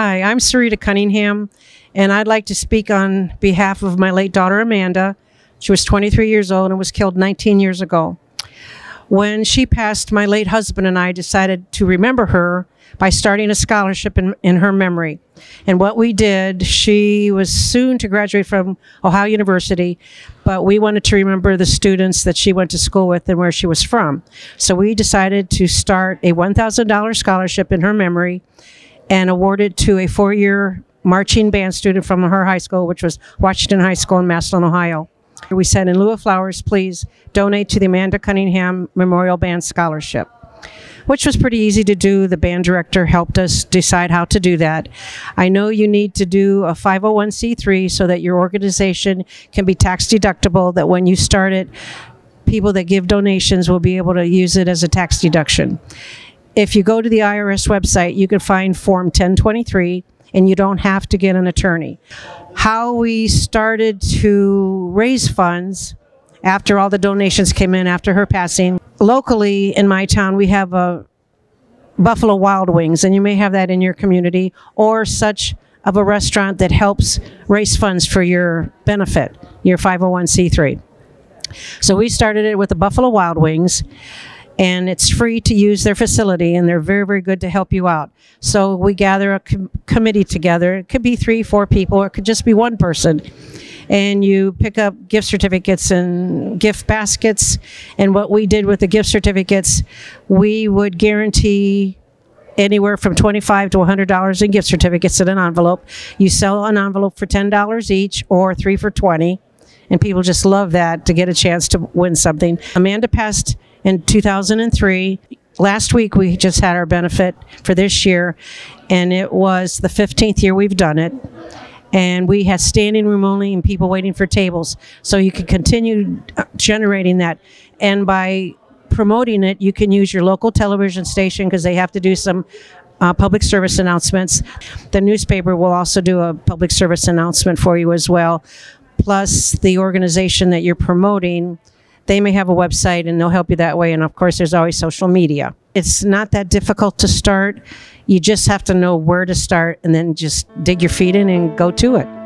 Hi, I'm Sarita Cunningham, and I'd like to speak on behalf of my late daughter Amanda. She was 23 years old and was killed 19 years ago. When she passed, my late husband and I decided to remember her by starting a scholarship in, in her memory. And what we did, she was soon to graduate from Ohio University, but we wanted to remember the students that she went to school with and where she was from. So we decided to start a $1,000 scholarship in her memory and awarded to a four-year marching band student from her high school, which was Washington High School in Massillon, Ohio. We said, in lieu of flowers, please donate to the Amanda Cunningham Memorial Band Scholarship, which was pretty easy to do. The band director helped us decide how to do that. I know you need to do a 501c3 so that your organization can be tax deductible, that when you start it, people that give donations will be able to use it as a tax deduction. If you go to the IRS website, you can find Form 1023 and you don't have to get an attorney. How we started to raise funds after all the donations came in after her passing. Locally in my town, we have a Buffalo Wild Wings, and you may have that in your community, or such of a restaurant that helps raise funds for your benefit, your 501c3. So we started it with the Buffalo Wild Wings and it's free to use their facility and they're very very good to help you out. So we gather a com- committee together. It could be three four people or it could just be one person. And you pick up gift certificates and gift baskets. And what we did with the gift certificates we would guarantee anywhere from 25 to 100 dollars in gift certificates in an envelope. You sell an envelope for 10 dollars each or three for 20 and people just love that to get a chance to win something. Amanda passed in 2003. Last week, we just had our benefit for this year, and it was the 15th year we've done it. And we had standing room only and people waiting for tables. So you can continue generating that. And by promoting it, you can use your local television station because they have to do some uh, public service announcements. The newspaper will also do a public service announcement for you as well. Plus, the organization that you're promoting they may have a website and they'll help you that way. And of course, there's always social media. It's not that difficult to start. You just have to know where to start and then just dig your feet in and go to it.